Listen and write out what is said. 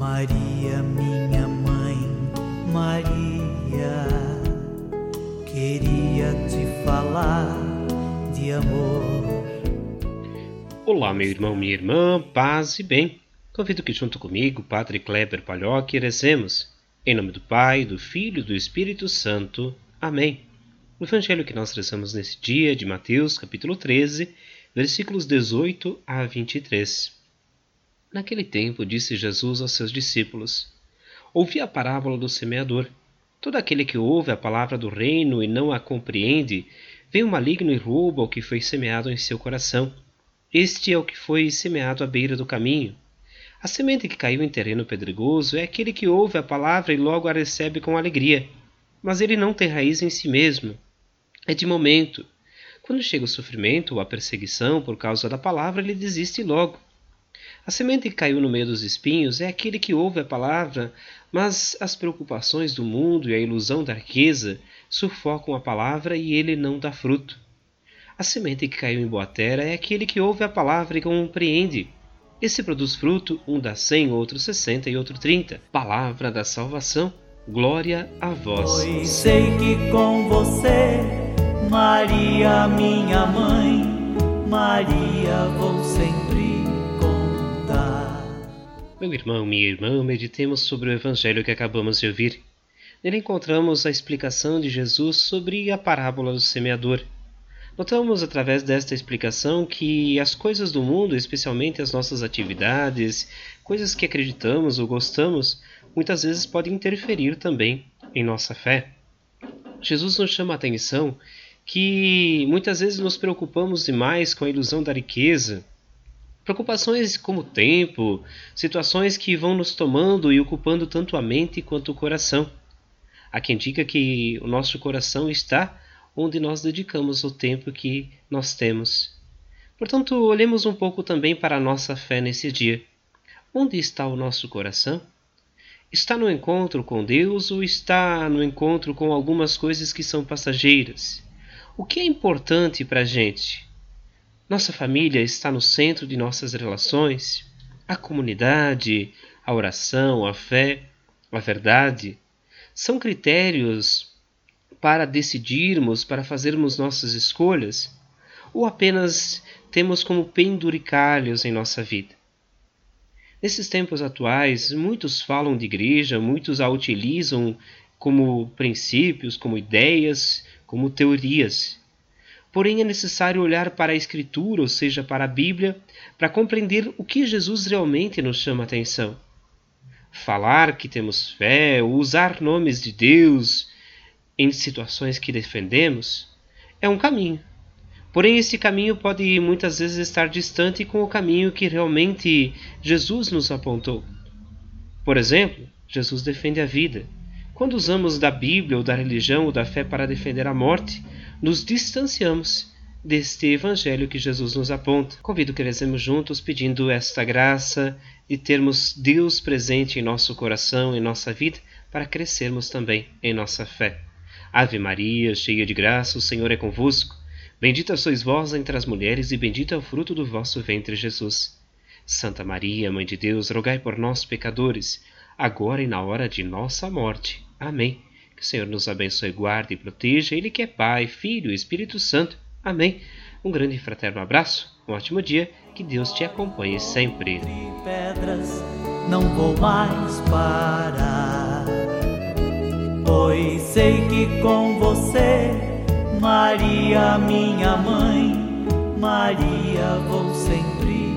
Maria, minha mãe, Maria, queria te falar de amor. Olá, meu irmão, minha irmã, paz e bem. Convido que junto comigo, Padre Kleber Palhoque, rezemos. Em nome do Pai, do Filho e do Espírito Santo. Amém. O evangelho que nós rezamos nesse dia de Mateus, capítulo 13, versículos 18 a 23. Naquele tempo disse Jesus aos seus discípulos: Ouvi a parábola do semeador. Todo aquele que ouve a palavra do reino e não a compreende, vem o maligno e rouba o que foi semeado em seu coração. Este é o que foi semeado à beira do caminho. A semente que caiu em terreno pedregoso é aquele que ouve a palavra e logo a recebe com alegria. Mas ele não tem raiz em si mesmo é de momento. Quando chega o sofrimento ou a perseguição por causa da palavra, ele desiste logo. A semente que caiu no meio dos espinhos é aquele que ouve a palavra, mas as preocupações do mundo e a ilusão da riqueza sufocam a palavra e ele não dá fruto. A semente que caiu em boa terra é aquele que ouve a palavra e compreende. Esse produz fruto, um dá cem, outro sessenta e outro trinta. Palavra da salvação, glória a vós. Pois sei que com você Maria, minha mãe, Maria, vou sempre. Meu irmão, minha irmã, meditemos sobre o evangelho que acabamos de ouvir. Nele encontramos a explicação de Jesus sobre a parábola do semeador. Notamos através desta explicação que as coisas do mundo, especialmente as nossas atividades, coisas que acreditamos ou gostamos, muitas vezes podem interferir também em nossa fé. Jesus nos chama a atenção que muitas vezes nos preocupamos demais com a ilusão da riqueza. Preocupações como tempo, situações que vão nos tomando e ocupando tanto a mente quanto o coração. Há quem diga que o nosso coração está onde nós dedicamos o tempo que nós temos. Portanto, olhemos um pouco também para a nossa fé nesse dia. Onde está o nosso coração? Está no encontro com Deus ou está no encontro com algumas coisas que são passageiras? O que é importante para a gente? Nossa família está no centro de nossas relações? A comunidade, a oração, a fé, a verdade são critérios para decidirmos, para fazermos nossas escolhas? Ou apenas temos como penduricalhos em nossa vida? Nesses tempos atuais, muitos falam de igreja, muitos a utilizam como princípios, como ideias, como teorias. Porém, é necessário olhar para a Escritura, ou seja, para a Bíblia, para compreender o que Jesus realmente nos chama a atenção. Falar que temos fé, ou usar nomes de Deus em situações que defendemos, é um caminho. Porém, esse caminho pode muitas vezes estar distante com o caminho que realmente Jesus nos apontou. Por exemplo, Jesus defende a vida, quando usamos da Bíblia ou da religião ou da fé para defender a morte, nos distanciamos deste Evangelho que Jesus nos aponta. Convido que rezemos juntos pedindo esta graça de termos Deus presente em nosso coração, em nossa vida, para crescermos também em nossa fé. Ave Maria, cheia de graça, o Senhor é convosco. Bendita sois vós entre as mulheres, e bendito é o fruto do vosso ventre, Jesus. Santa Maria, Mãe de Deus, rogai por nós, pecadores, agora e na hora de nossa morte. Amém. Que o Senhor nos abençoe, guarde e proteja, Ele que é Pai, Filho e Espírito Santo. Amém. Um grande e fraterno abraço, um ótimo dia, que Deus te acompanhe sempre. Pedras, não vou mais parar, pois sei que com você, Maria, minha mãe, Maria, vou sempre